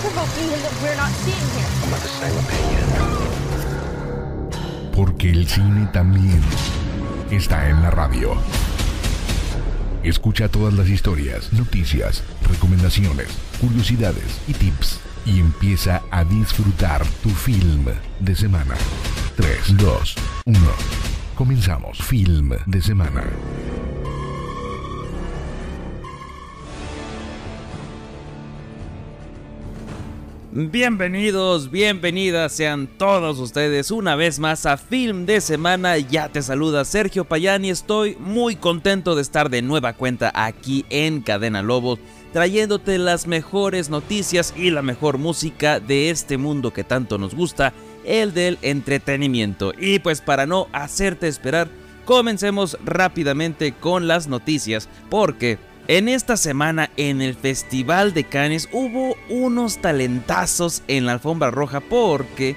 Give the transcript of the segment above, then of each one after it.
thought-provoking him that we're not seeing here? Porque el cine también está en la radio. Escucha todas las historias, noticias, recomendaciones, curiosidades y tips y empieza a disfrutar tu film de semana. 3, 2, 1. Comenzamos. Film de semana. Bienvenidos, bienvenidas sean todos ustedes una vez más a Film de Semana. Ya te saluda Sergio Payani. Estoy muy contento de estar de nueva cuenta aquí en Cadena Lobos, trayéndote las mejores noticias y la mejor música de este mundo que tanto nos gusta, el del entretenimiento. Y pues para no hacerte esperar, comencemos rápidamente con las noticias, porque en esta semana en el Festival de Cannes hubo unos talentazos en la alfombra roja porque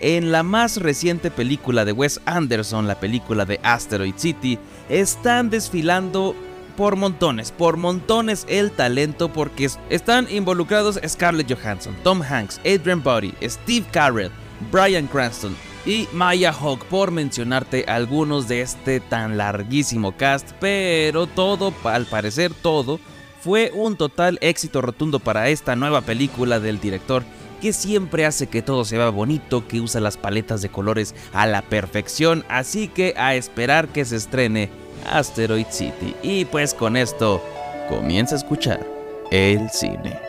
en la más reciente película de Wes Anderson, la película de Asteroid City, están desfilando por montones, por montones el talento porque están involucrados Scarlett Johansson, Tom Hanks, Adrian Brody, Steve Carell, Brian Cranston, y Maya Hawk por mencionarte algunos de este tan larguísimo cast, pero todo, al parecer todo, fue un total éxito rotundo para esta nueva película del director que siempre hace que todo se vea bonito, que usa las paletas de colores a la perfección, así que a esperar que se estrene Asteroid City. Y pues con esto comienza a escuchar el cine.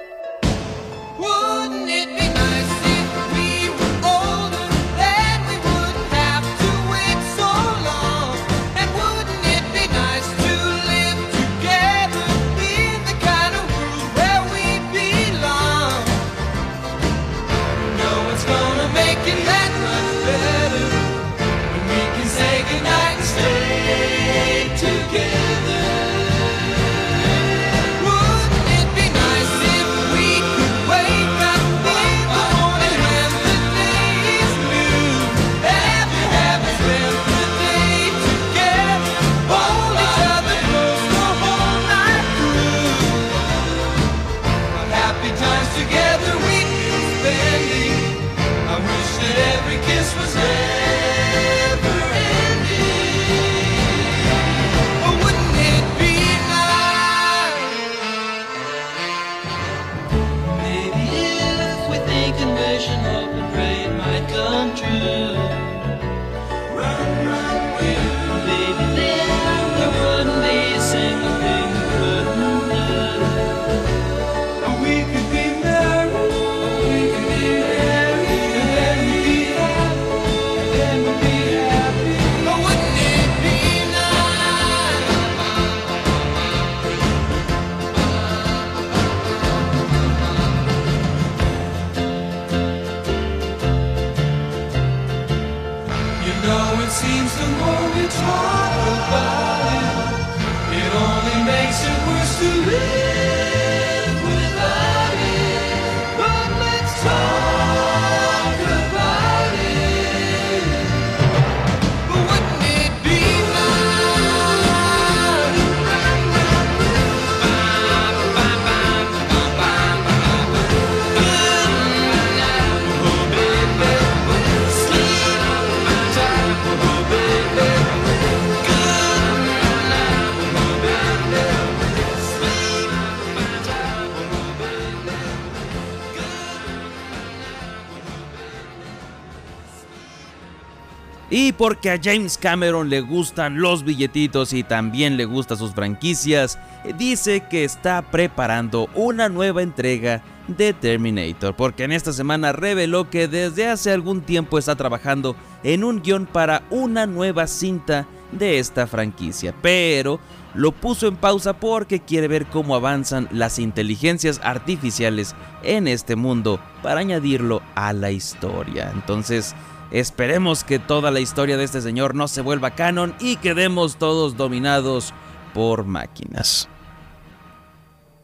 Porque a James Cameron le gustan los billetitos y también le gustan sus franquicias, dice que está preparando una nueva entrega de Terminator, porque en esta semana reveló que desde hace algún tiempo está trabajando en un guion para una nueva cinta de esta franquicia, pero lo puso en pausa porque quiere ver cómo avanzan las inteligencias artificiales en este mundo para añadirlo a la historia. Entonces, Esperemos que toda la historia de este señor no se vuelva canon y quedemos todos dominados por máquinas.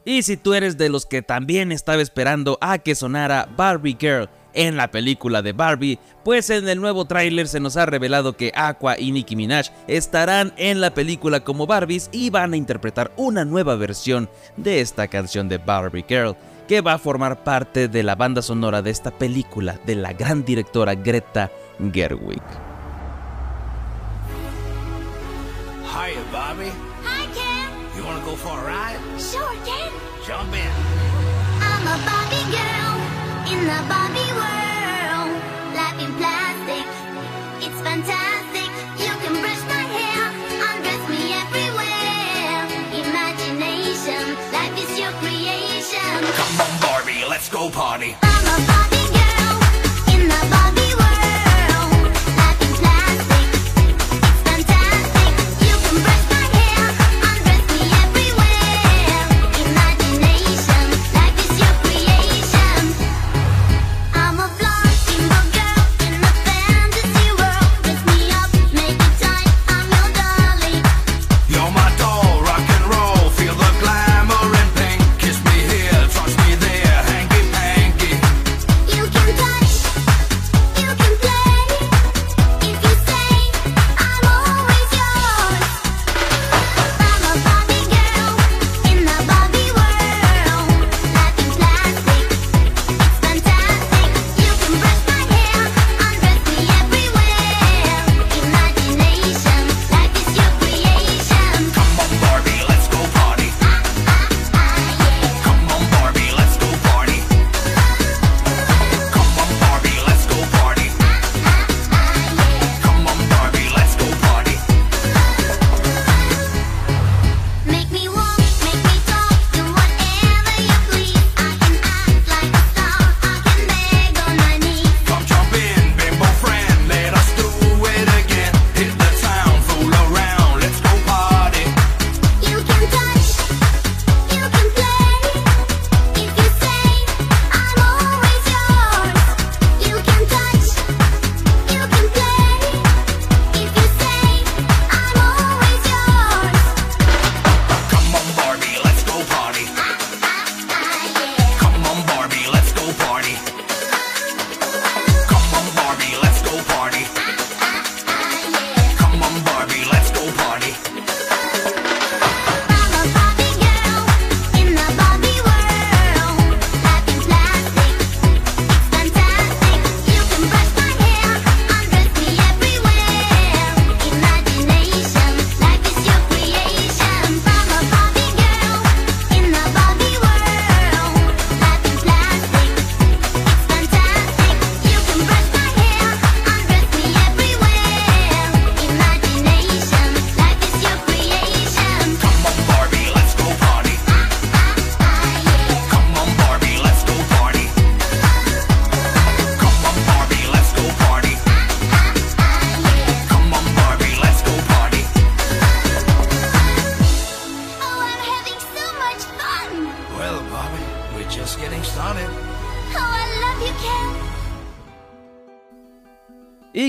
Y si tú eres de los que también estaba esperando a que sonara Barbie Girl en la película de Barbie, pues en el nuevo tráiler se nos ha revelado que Aqua y Nicki Minaj estarán en la película como Barbies y van a interpretar una nueva versión de esta canción de Barbie Girl que va a formar parte de la banda sonora de esta película de la gran directora Greta Gerwig. Hiya, Bobby. Hi, Ken. You wanna go for a ride? Sure, Ken. Jump in. I'm a Barbie girl in the Barbie world. Life in plastic, it's fantastic. Let's go party.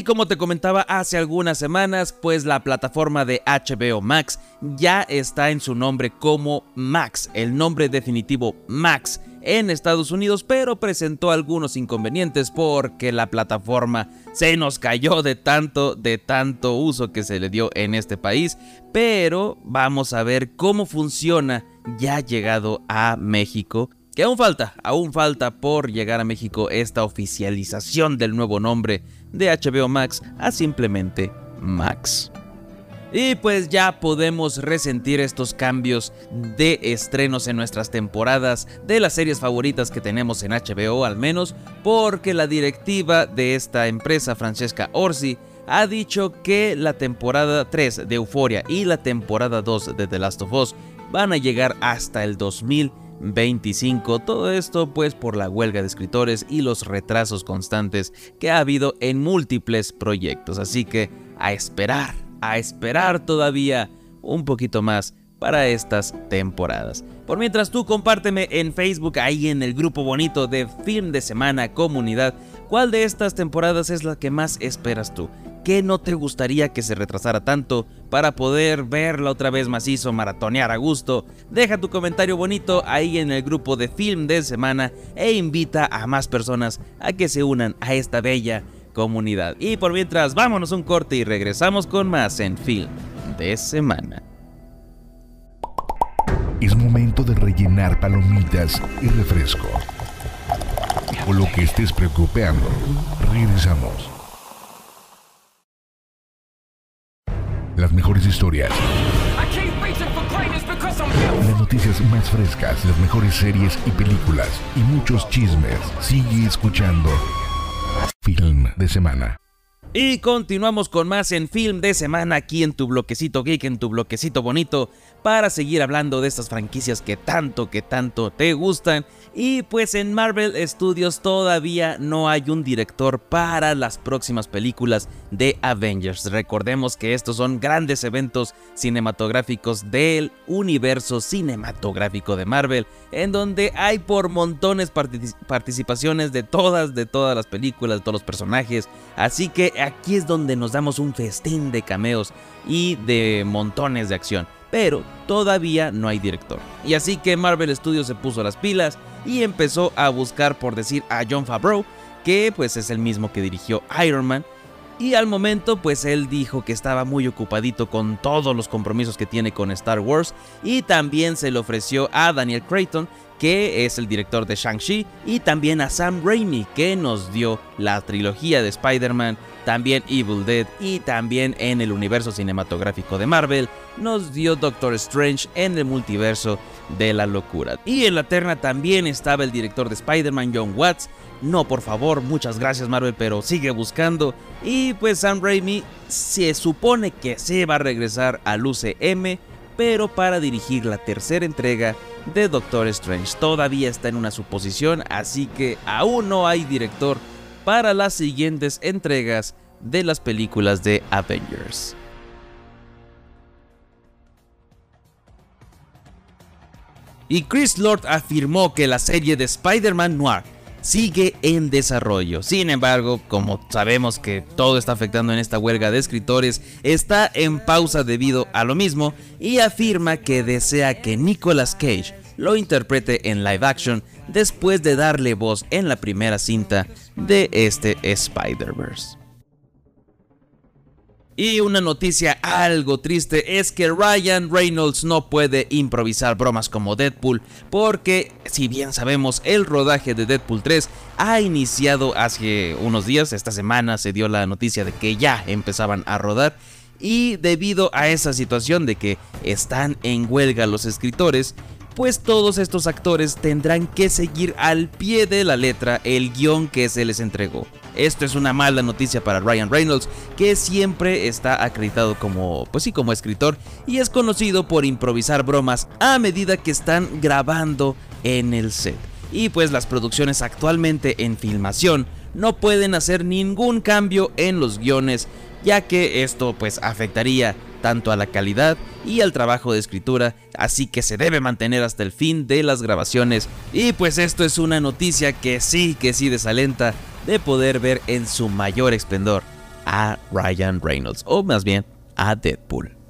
Y como te comentaba hace algunas semanas, pues la plataforma de HBO Max ya está en su nombre como Max, el nombre definitivo Max en Estados Unidos, pero presentó algunos inconvenientes porque la plataforma se nos cayó de tanto, de tanto uso que se le dio en este país, pero vamos a ver cómo funciona ya llegado a México que aún falta, aún falta por llegar a México esta oficialización del nuevo nombre de HBO Max a simplemente Max. Y pues ya podemos resentir estos cambios de estrenos en nuestras temporadas de las series favoritas que tenemos en HBO al menos porque la directiva de esta empresa Francesca Orsi ha dicho que la temporada 3 de Euphoria y la temporada 2 de The Last of Us van a llegar hasta el 2025. Todo esto pues por la huelga de escritores y los retrasos constantes que ha habido en múltiples proyectos. Así que a esperar, a esperar todavía un poquito más para estas temporadas. Por mientras tú compárteme en Facebook, ahí en el grupo bonito de Film de Semana Comunidad, cuál de estas temporadas es la que más esperas tú. Que no te gustaría que se retrasara tanto para poder verla otra vez macizo, maratonear a gusto. Deja tu comentario bonito ahí en el grupo de film de semana e invita a más personas a que se unan a esta bella comunidad. Y por mientras, vámonos un corte y regresamos con más en film de semana. Es momento de rellenar palomitas y refresco. O lo que estés preocupando. Regresamos. Las mejores historias, las noticias más frescas, las mejores series y películas y muchos chismes. Sigue escuchando Film de Semana. Y continuamos con más en Film de Semana aquí en tu bloquecito geek, en tu bloquecito bonito, para seguir hablando de estas franquicias que tanto, que tanto te gustan. Y pues en Marvel Studios todavía no hay un director para las próximas películas de Avengers. Recordemos que estos son grandes eventos cinematográficos del universo cinematográfico de Marvel, en donde hay por montones partici- participaciones de todas, de todas las películas, de todos los personajes. Así que aquí es donde nos damos un festín de cameos y de montones de acción. Pero todavía no hay director. Y así que Marvel Studios se puso las pilas y empezó a buscar por decir a John Favreau, que pues es el mismo que dirigió Iron Man. Y al momento pues él dijo que estaba muy ocupadito con todos los compromisos que tiene con Star Wars y también se le ofreció a Daniel Creighton que es el director de Shang-Chi y también a Sam Raimi que nos dio la trilogía de Spider-Man, también Evil Dead y también en el universo cinematográfico de Marvel nos dio Doctor Strange en el multiverso de la locura. Y en la terna también estaba el director de Spider-Man John Watts no, por favor, muchas gracias Marvel, pero sigue buscando. Y pues Sam Raimi se supone que se va a regresar al UCM, pero para dirigir la tercera entrega de Doctor Strange. Todavía está en una suposición, así que aún no hay director para las siguientes entregas de las películas de Avengers. Y Chris Lord afirmó que la serie de Spider-Man Noir sigue en desarrollo. Sin embargo, como sabemos que todo está afectando en esta huelga de escritores, está en pausa debido a lo mismo y afirma que desea que Nicolas Cage lo interprete en live action después de darle voz en la primera cinta de este Spider-Verse. Y una noticia algo triste es que Ryan Reynolds no puede improvisar bromas como Deadpool porque si bien sabemos el rodaje de Deadpool 3 ha iniciado hace unos días, esta semana se dio la noticia de que ya empezaban a rodar y debido a esa situación de que están en huelga los escritores, pues todos estos actores tendrán que seguir al pie de la letra el guion que se les entregó. Esto es una mala noticia para Ryan Reynolds, que siempre está acreditado como, pues sí, como escritor y es conocido por improvisar bromas a medida que están grabando en el set. Y pues las producciones actualmente en filmación no pueden hacer ningún cambio en los guiones, ya que esto pues afectaría tanto a la calidad y al trabajo de escritura, así que se debe mantener hasta el fin de las grabaciones. Y pues esto es una noticia que sí, que sí desalenta de poder ver en su mayor esplendor a Ryan Reynolds, o más bien a Deadpool.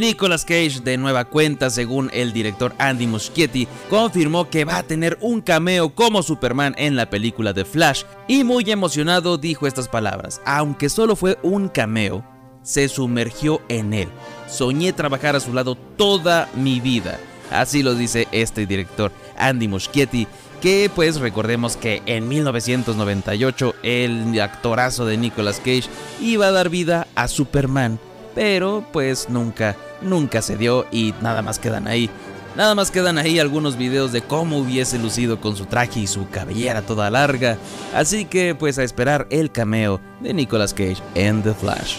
Nicolas Cage, de nueva cuenta, según el director Andy Muschietti, confirmó que va a tener un cameo como Superman en la película de Flash. Y muy emocionado dijo estas palabras: Aunque solo fue un cameo, se sumergió en él. Soñé trabajar a su lado toda mi vida. Así lo dice este director Andy Muschietti, que pues recordemos que en 1998 el actorazo de Nicolas Cage iba a dar vida a Superman, pero pues nunca, nunca se dio y nada más quedan ahí. Nada más quedan ahí algunos videos de cómo hubiese lucido con su traje y su cabellera toda larga, así que pues a esperar el cameo de Nicolas Cage en The Flash.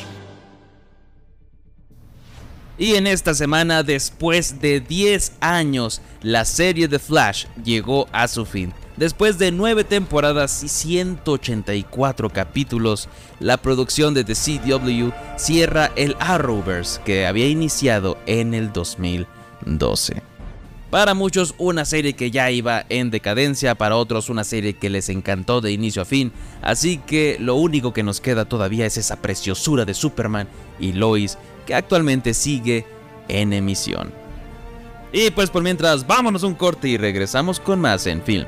Y en esta semana, después de 10 años, la serie de Flash llegó a su fin. Después de 9 temporadas y 184 capítulos, la producción de The CW cierra el Arrowverse que había iniciado en el 2012. Para muchos una serie que ya iba en decadencia, para otros una serie que les encantó de inicio a fin, así que lo único que nos queda todavía es esa preciosura de Superman y Lois que actualmente sigue en emisión. Y pues por mientras, vámonos un corte y regresamos con más en film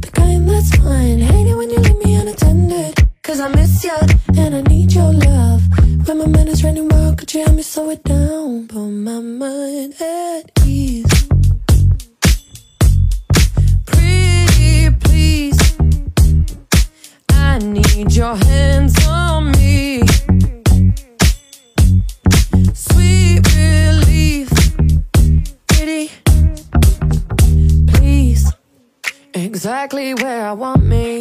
the kind that's fine. Hate it when you leave me unattended. Cause I miss you and I need your love. When my mind is running wild, could you help me slow it down? Put my mind at ease. Pretty please. I need your hands Exactly where I want me.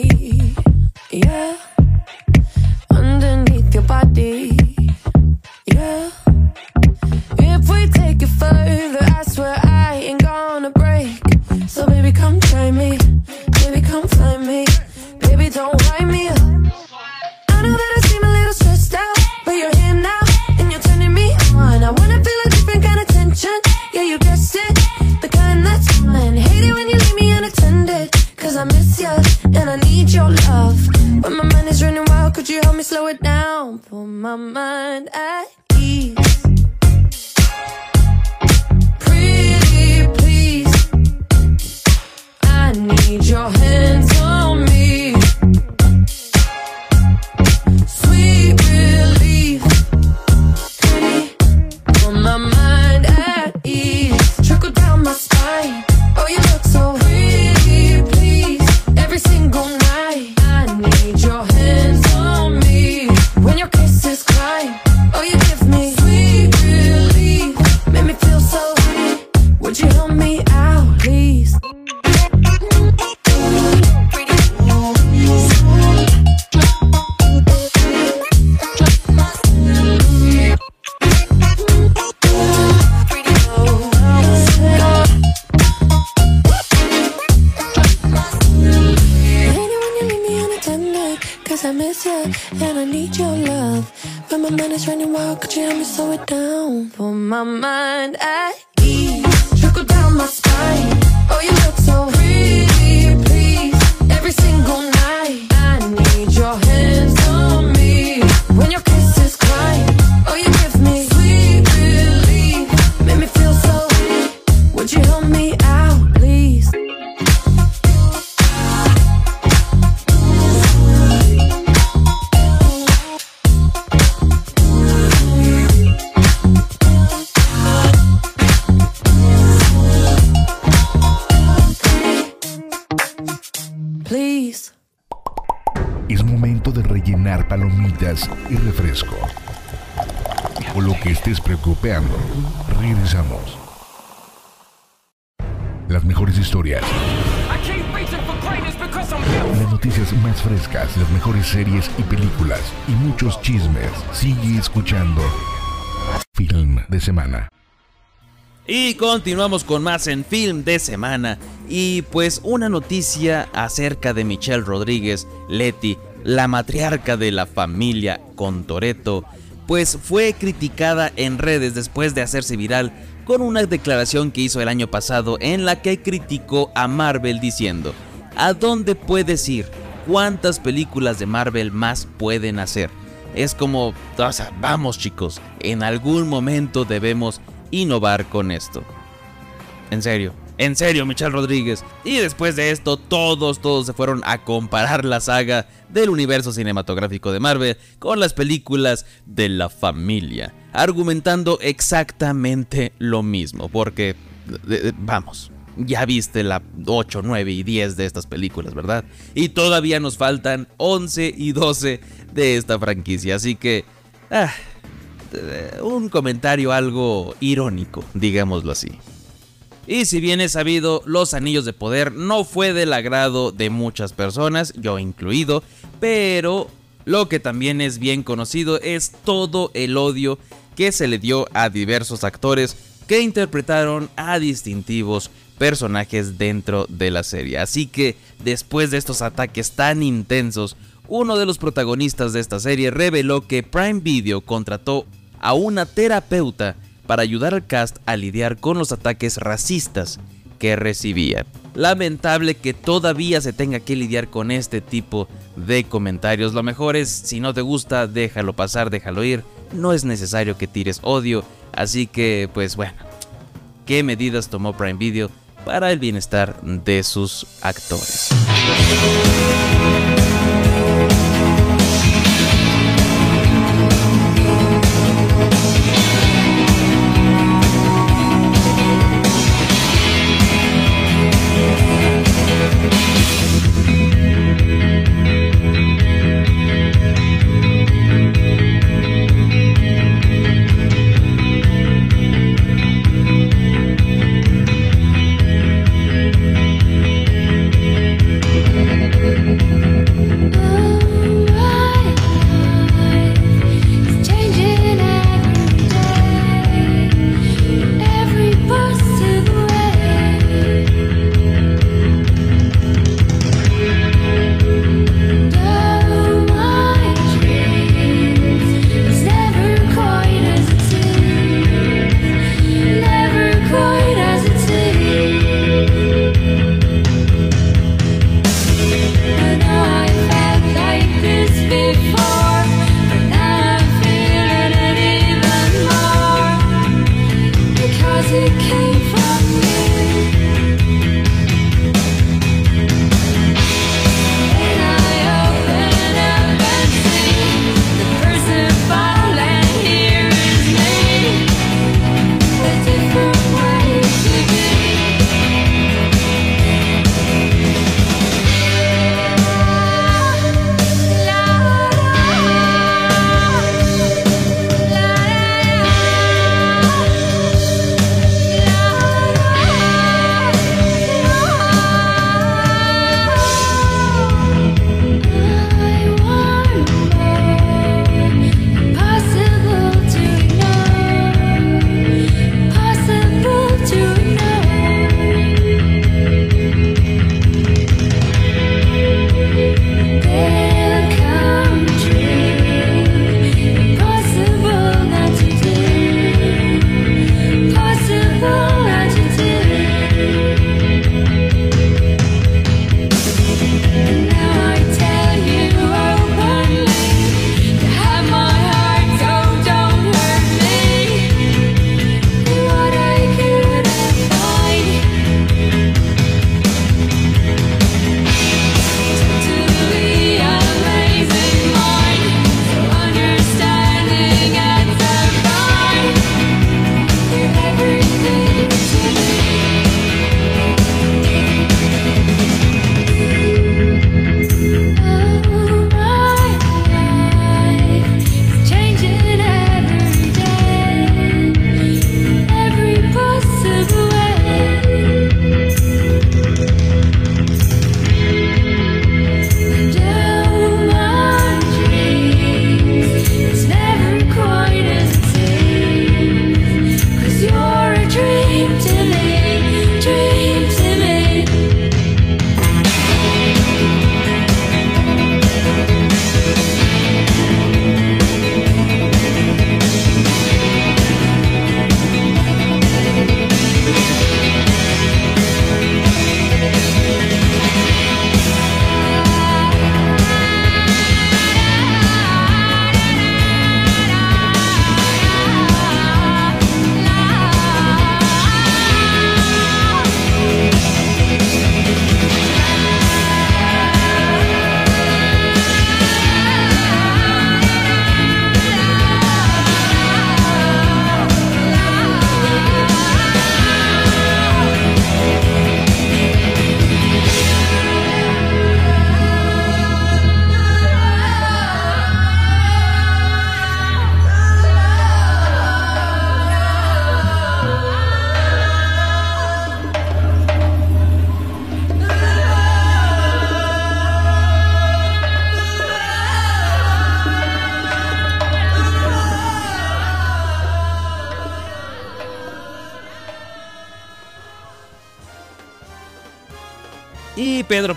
Mind is running wild, could you help me slow it down? Put my mind at ease. Trickle down my spine. Oh, you look so pretty, y refresco. O lo que estés preocupando. Regresamos. Las mejores historias, las noticias más frescas, las mejores series y películas y muchos chismes. Sigue escuchando Film de semana. Y continuamos con más en Film de Semana. Y pues una noticia acerca de Michelle Rodríguez, Leti, la matriarca de la familia con Toreto, pues fue criticada en redes después de hacerse viral con una declaración que hizo el año pasado en la que criticó a Marvel diciendo, ¿a dónde puedes ir? ¿Cuántas películas de Marvel más pueden hacer? Es como, vamos chicos, en algún momento debemos innovar con esto. En serio, en serio, Michelle Rodríguez. Y después de esto, todos, todos se fueron a comparar la saga del universo cinematográfico de Marvel con las películas de la familia, argumentando exactamente lo mismo, porque, vamos, ya viste la 8, 9 y 10 de estas películas, ¿verdad? Y todavía nos faltan 11 y 12 de esta franquicia, así que... ah, un comentario algo irónico, digámoslo así. Y si bien es sabido, Los Anillos de Poder no fue del agrado de muchas personas, yo incluido, pero lo que también es bien conocido es todo el odio que se le dio a diversos actores que interpretaron a distintivos personajes dentro de la serie. Así que después de estos ataques tan intensos, uno de los protagonistas de esta serie reveló que Prime Video contrató a una terapeuta para ayudar al cast a lidiar con los ataques racistas que recibían. Lamentable que todavía se tenga que lidiar con este tipo de comentarios. Lo mejor es, si no te gusta, déjalo pasar, déjalo ir. No es necesario que tires odio. Así que, pues bueno, ¿qué medidas tomó Prime Video para el bienestar de sus actores?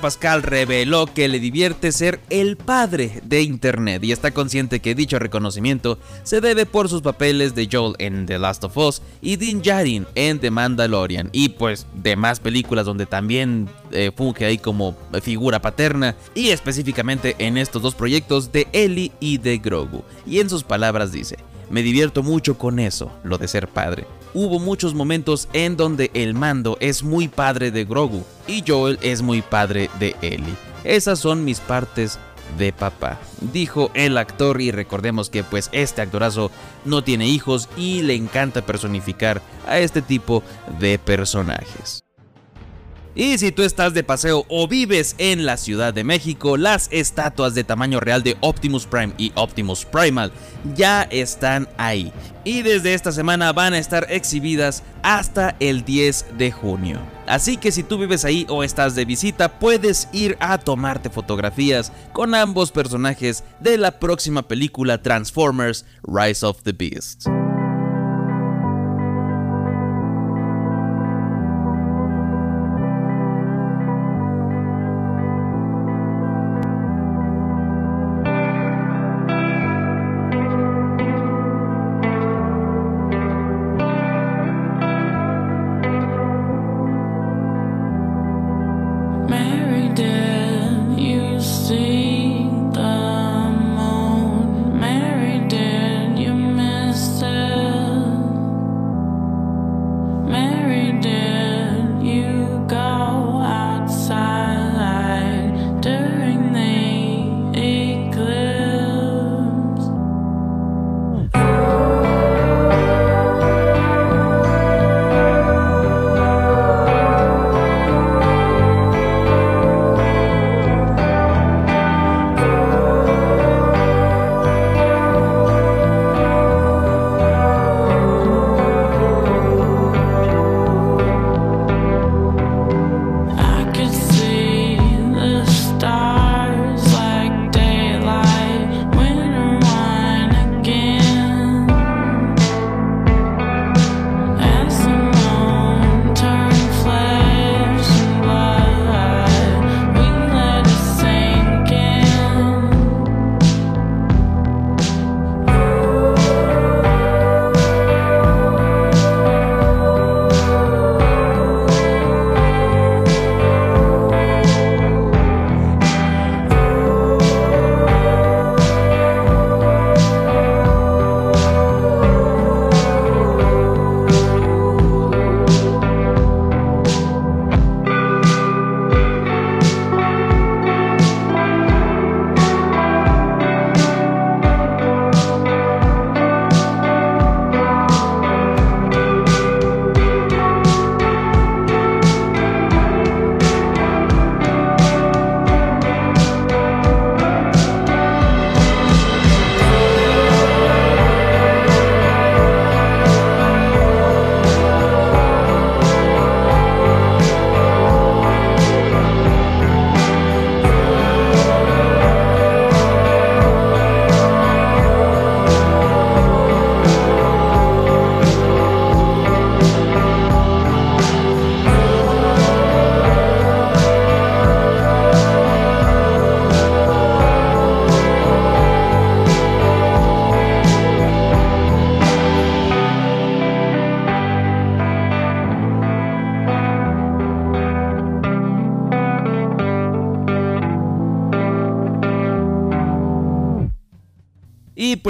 Pascal reveló que le divierte ser el padre de Internet y está consciente que dicho reconocimiento se debe por sus papeles de Joel en The Last of Us y Din Djarin en The Mandalorian y pues demás películas donde también eh, funge ahí como figura paterna y específicamente en estos dos proyectos de Ellie y de Grogu. Y en sus palabras dice, me divierto mucho con eso, lo de ser padre. Hubo muchos momentos en donde el mando es muy padre de Grogu y Joel es muy padre de Ellie. Esas son mis partes de papá, dijo el actor y recordemos que pues este actorazo no tiene hijos y le encanta personificar a este tipo de personajes. Y si tú estás de paseo o vives en la Ciudad de México, las estatuas de tamaño real de Optimus Prime y Optimus Primal ya están ahí. Y desde esta semana van a estar exhibidas hasta el 10 de junio. Así que si tú vives ahí o estás de visita, puedes ir a tomarte fotografías con ambos personajes de la próxima película Transformers Rise of the Beasts.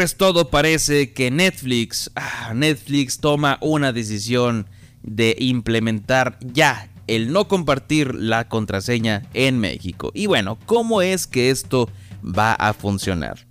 Pues todo parece que Netflix, ah, Netflix toma una decisión de implementar ya el no compartir la contraseña en México. Y bueno, ¿cómo es que esto va a funcionar?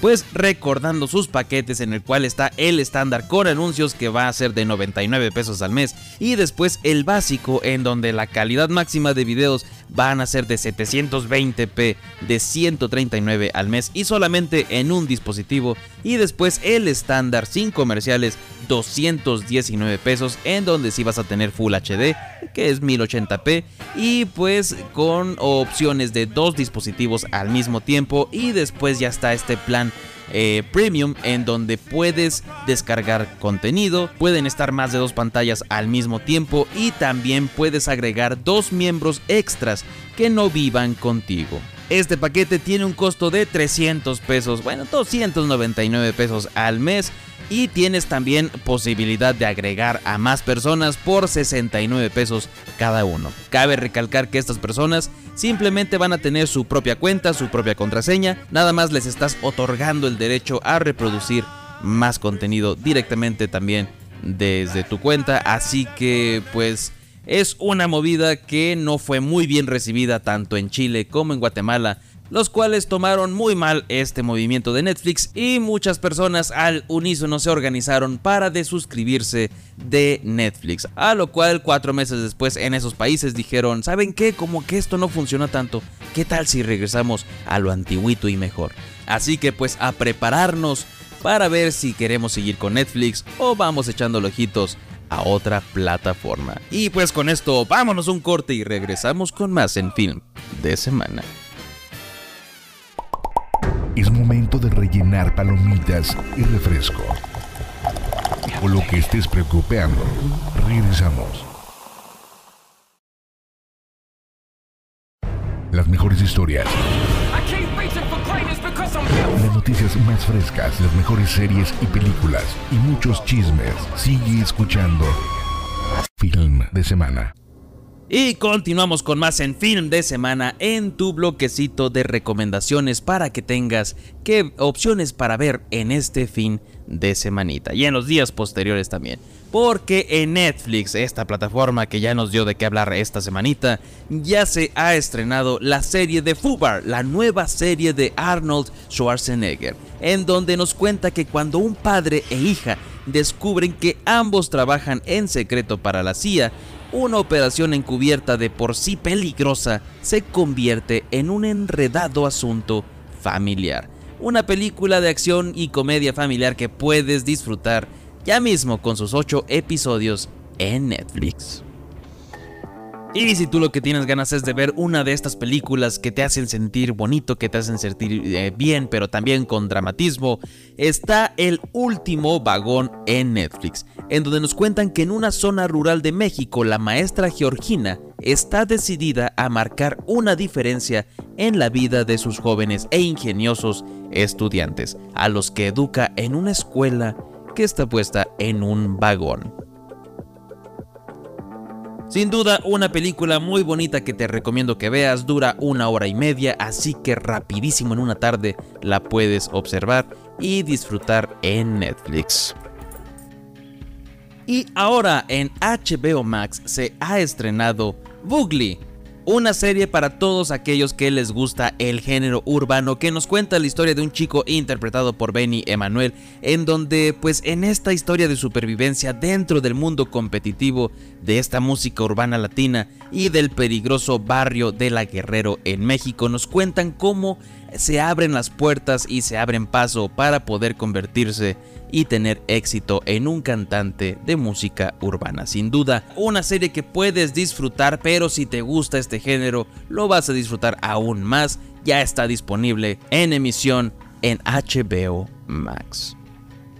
Pues recordando sus paquetes en el cual está el estándar con anuncios que va a ser de 99 pesos al mes y después el básico en donde la calidad máxima de videos van a ser de 720p de 139 al mes y solamente en un dispositivo. Y después el estándar sin comerciales 219 pesos en donde sí vas a tener Full HD que es 1080p y pues con opciones de dos dispositivos al mismo tiempo. Y después ya está este plan eh, premium en donde puedes descargar contenido, pueden estar más de dos pantallas al mismo tiempo y también puedes agregar dos miembros extras que no vivan contigo. Este paquete tiene un costo de 300 pesos, bueno, 299 pesos al mes y tienes también posibilidad de agregar a más personas por 69 pesos cada uno. Cabe recalcar que estas personas simplemente van a tener su propia cuenta, su propia contraseña, nada más les estás otorgando el derecho a reproducir más contenido directamente también desde tu cuenta, así que pues es una movida que no fue muy bien recibida tanto en Chile como en Guatemala los cuales tomaron muy mal este movimiento de Netflix y muchas personas al unísono se organizaron para desuscribirse de Netflix. A lo cual cuatro meses después en esos países dijeron, ¿saben qué? Como que esto no funciona tanto, ¿qué tal si regresamos a lo antiguito y mejor? Así que pues a prepararnos para ver si queremos seguir con Netflix o vamos echando ojitos a otra plataforma. Y pues con esto vámonos un corte y regresamos con más en film de semana. Es momento de rellenar palomitas y refresco. O lo que estés preocupando. Regresamos. Las mejores historias, las noticias más frescas, las mejores series y películas y muchos chismes. Sigue escuchando Film de Semana. Y continuamos con más en film de semana en tu bloquecito de recomendaciones para que tengas qué opciones para ver en este fin de semanita y en los días posteriores también. Porque en Netflix, esta plataforma que ya nos dio de qué hablar esta semanita, ya se ha estrenado la serie de Fubar, la nueva serie de Arnold Schwarzenegger, en donde nos cuenta que cuando un padre e hija descubren que ambos trabajan en secreto para la CIA, una operación encubierta de por sí peligrosa se convierte en un enredado asunto familiar. Una película de acción y comedia familiar que puedes disfrutar ya mismo con sus 8 episodios en Netflix. Y si tú lo que tienes ganas es de ver una de estas películas que te hacen sentir bonito, que te hacen sentir eh, bien, pero también con dramatismo, está El último vagón en Netflix, en donde nos cuentan que en una zona rural de México la maestra Georgina está decidida a marcar una diferencia en la vida de sus jóvenes e ingeniosos estudiantes, a los que educa en una escuela que está puesta en un vagón. Sin duda, una película muy bonita que te recomiendo que veas, dura una hora y media, así que rapidísimo en una tarde la puedes observar y disfrutar en Netflix. Y ahora en HBO Max se ha estrenado Boogly, una serie para todos aquellos que les gusta el género urbano que nos cuenta la historia de un chico interpretado por Benny Emanuel, en donde pues en esta historia de supervivencia dentro del mundo competitivo de esta música urbana latina y del peligroso barrio de La Guerrero en México nos cuentan cómo se abren las puertas y se abren paso para poder convertirse y tener éxito en un cantante de música urbana. Sin duda, una serie que puedes disfrutar, pero si te gusta este género, lo vas a disfrutar aún más. Ya está disponible en emisión en HBO Max.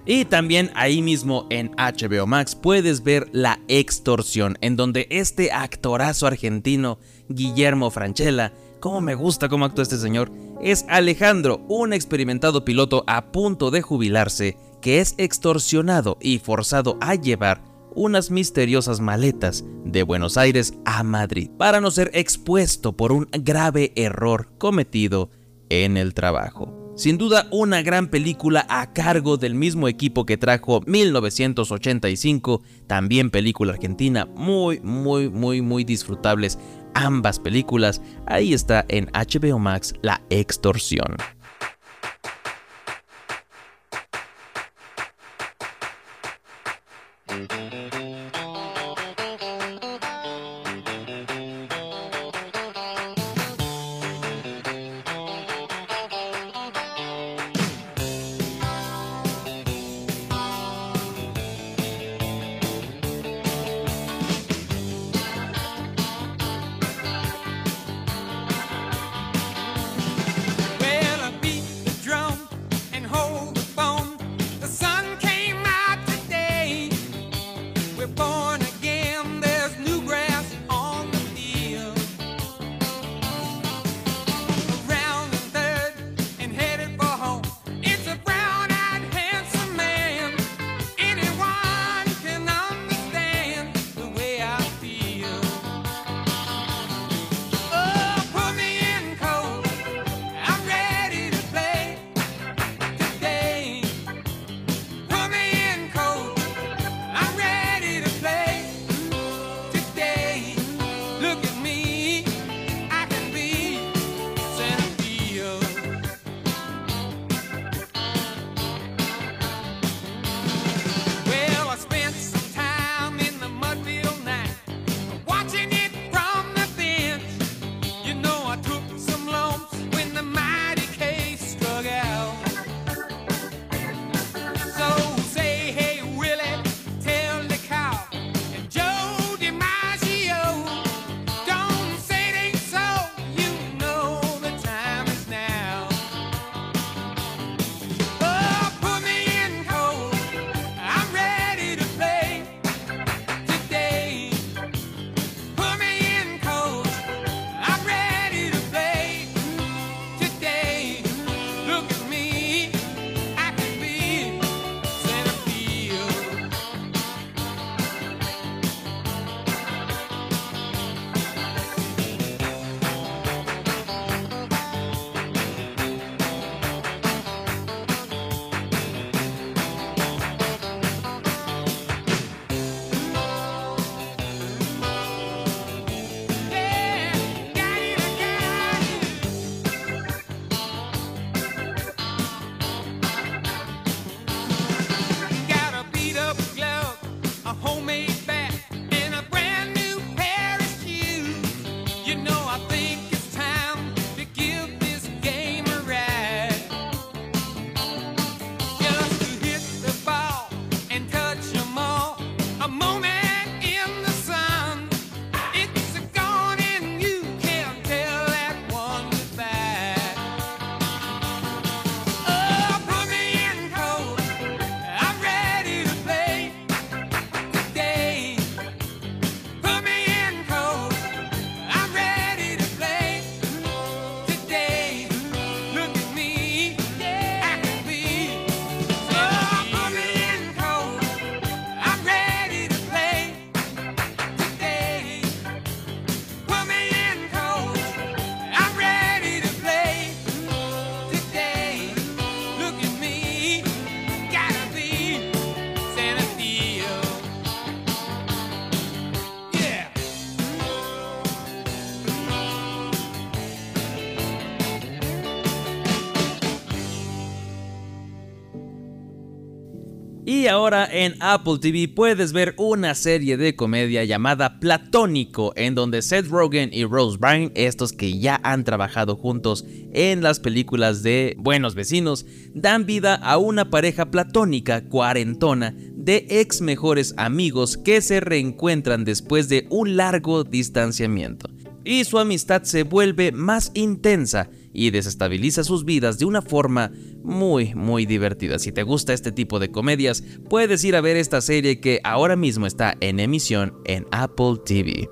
Y también ahí mismo en HBO Max puedes ver La Extorsión, en donde este actorazo argentino, Guillermo Franchella, como me gusta cómo actúa este señor, es Alejandro, un experimentado piloto a punto de jubilarse, que es extorsionado y forzado a llevar unas misteriosas maletas de Buenos Aires a Madrid para no ser expuesto por un grave error cometido en el trabajo. Sin duda una gran película a cargo del mismo equipo que trajo 1985, también película argentina, muy muy muy muy disfrutables ambas películas. Ahí está en HBO Max La Extorsión. Y ahora en Apple TV puedes ver una serie de comedia llamada Platónico, en donde Seth Rogen y Rose Byrne, estos que ya han trabajado juntos en las películas de Buenos Vecinos, dan vida a una pareja platónica cuarentona de ex mejores amigos que se reencuentran después de un largo distanciamiento. Y su amistad se vuelve más intensa y desestabiliza sus vidas de una forma muy muy divertida. Si te gusta este tipo de comedias, puedes ir a ver esta serie que ahora mismo está en emisión en Apple TV.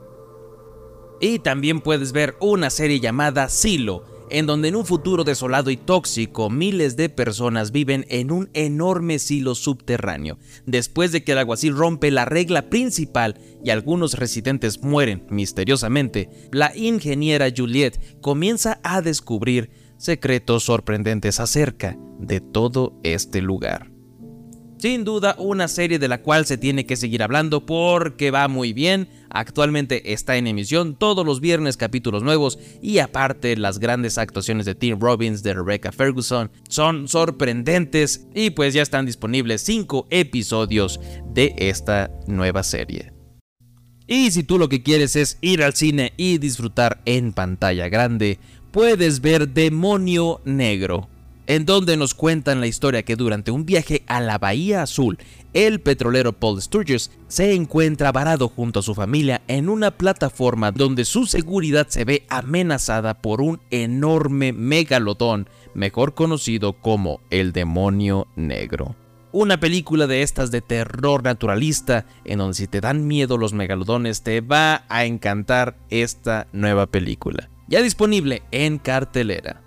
Y también puedes ver una serie llamada Silo, en donde en un futuro desolado y tóxico miles de personas viven en un enorme silo subterráneo. Después de que el alguacil rompe la regla principal y algunos residentes mueren misteriosamente, la ingeniera Juliet comienza a descubrir secretos sorprendentes acerca de todo este lugar. Sin duda una serie de la cual se tiene que seguir hablando porque va muy bien, actualmente está en emisión todos los viernes capítulos nuevos y aparte las grandes actuaciones de Tim Robbins, de Rebecca Ferguson son sorprendentes y pues ya están disponibles 5 episodios de esta nueva serie. Y si tú lo que quieres es ir al cine y disfrutar en pantalla grande, puedes ver Demonio Negro, en donde nos cuentan la historia que durante un viaje a la Bahía Azul, el petrolero Paul Sturgis se encuentra varado junto a su familia en una plataforma donde su seguridad se ve amenazada por un enorme megalodón, mejor conocido como el demonio negro. Una película de estas de terror naturalista, en donde si te dan miedo los megalodones, te va a encantar esta nueva película. Ya disponible en cartelera.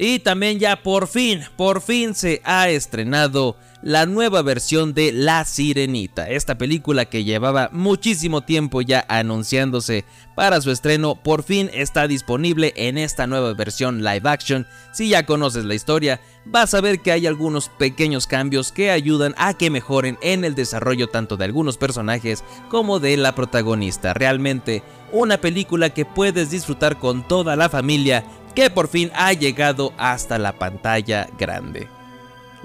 Y también ya por fin, por fin se ha estrenado la nueva versión de La Sirenita, esta película que llevaba muchísimo tiempo ya anunciándose para su estreno, por fin está disponible en esta nueva versión live action. Si ya conoces la historia, vas a ver que hay algunos pequeños cambios que ayudan a que mejoren en el desarrollo tanto de algunos personajes como de la protagonista. Realmente una película que puedes disfrutar con toda la familia que por fin ha llegado hasta la pantalla grande.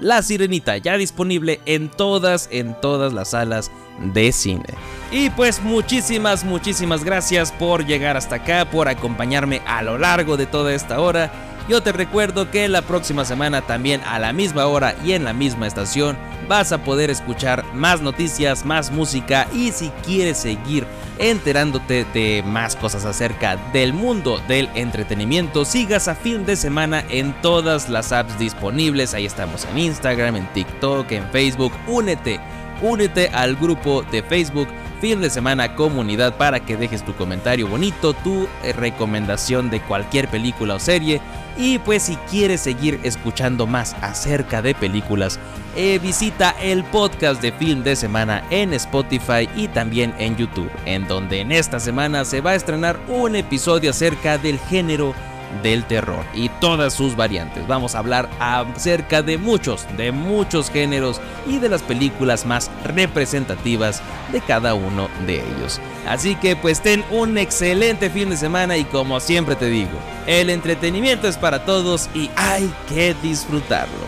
La Sirenita ya disponible en todas, en todas las salas de cine. Y pues muchísimas, muchísimas gracias por llegar hasta acá, por acompañarme a lo largo de toda esta hora. Yo te recuerdo que la próxima semana también a la misma hora y en la misma estación vas a poder escuchar más noticias, más música y si quieres seguir enterándote de más cosas acerca del mundo del entretenimiento, sigas a Film de Semana en todas las apps disponibles. Ahí estamos en Instagram, en TikTok, en Facebook. Únete, únete al grupo de Facebook Fin de Semana Comunidad para que dejes tu comentario bonito, tu eh, recomendación de cualquier película o serie. Y pues si quieres seguir escuchando más acerca de películas, eh, visita el podcast de Film de Semana en Spotify y también en YouTube, en donde en esta semana se va a estrenar un episodio acerca del género del terror y todas sus variantes. Vamos a hablar acerca de muchos, de muchos géneros y de las películas más representativas de cada uno de ellos. Así que pues ten un excelente fin de semana y como siempre te digo, el entretenimiento es para todos y hay que disfrutarlo.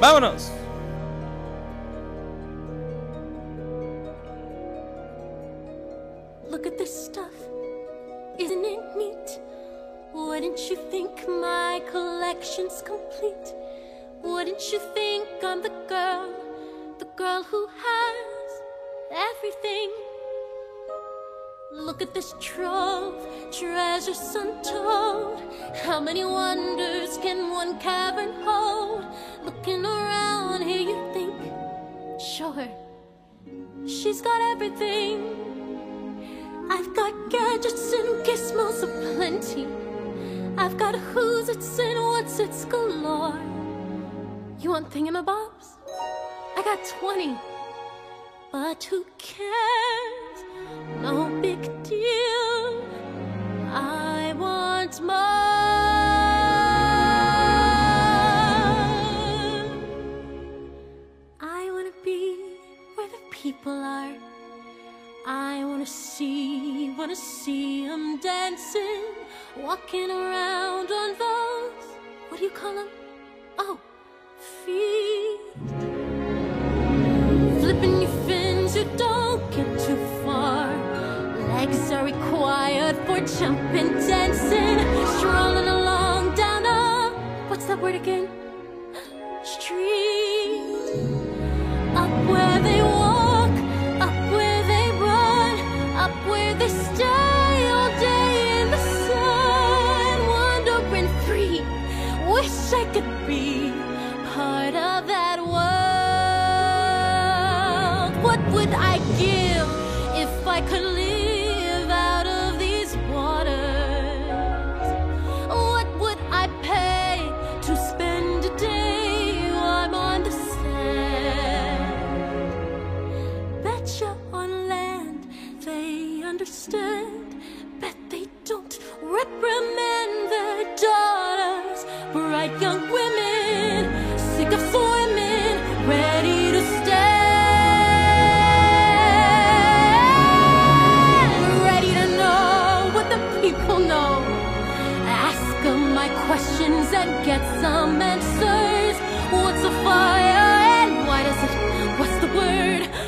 ¡Vámonos! Look at this collection's complete? Wouldn't you think I'm the girl, the girl who has everything? Look at this trove, treasures untold. How many wonders can one cavern hold? Looking around here, you think, sure, she's got everything. I've got gadgets and gizmos aplenty. I've got who's it's and what's it's galore. You want thingamabobs? I got 20. But who cares? No big deal. I want more. I wanna be where the people are. I wanna see, wanna see them dancing, walking around on those, what do you call them? Oh, feet. Flipping your fins, you don't get too far. Legs are required for jumping, dancing, strolling along down a what's that word again? Could live. My questions and get some answers. What's a fire and why does it? What's the word?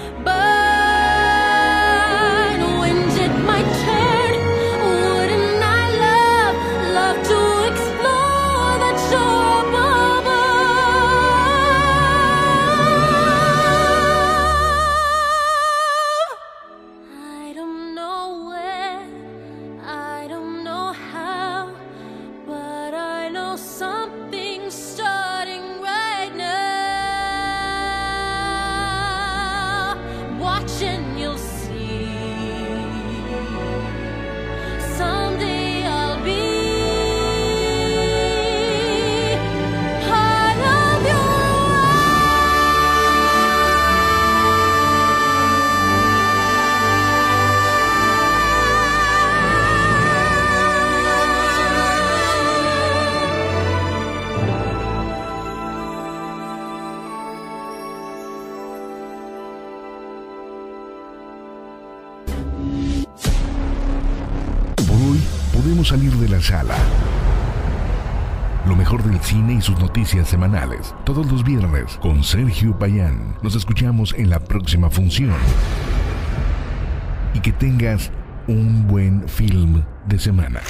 Noticias semanales. Todos los viernes con Sergio Payán. Nos escuchamos en la próxima función. Y que tengas un buen film de semana.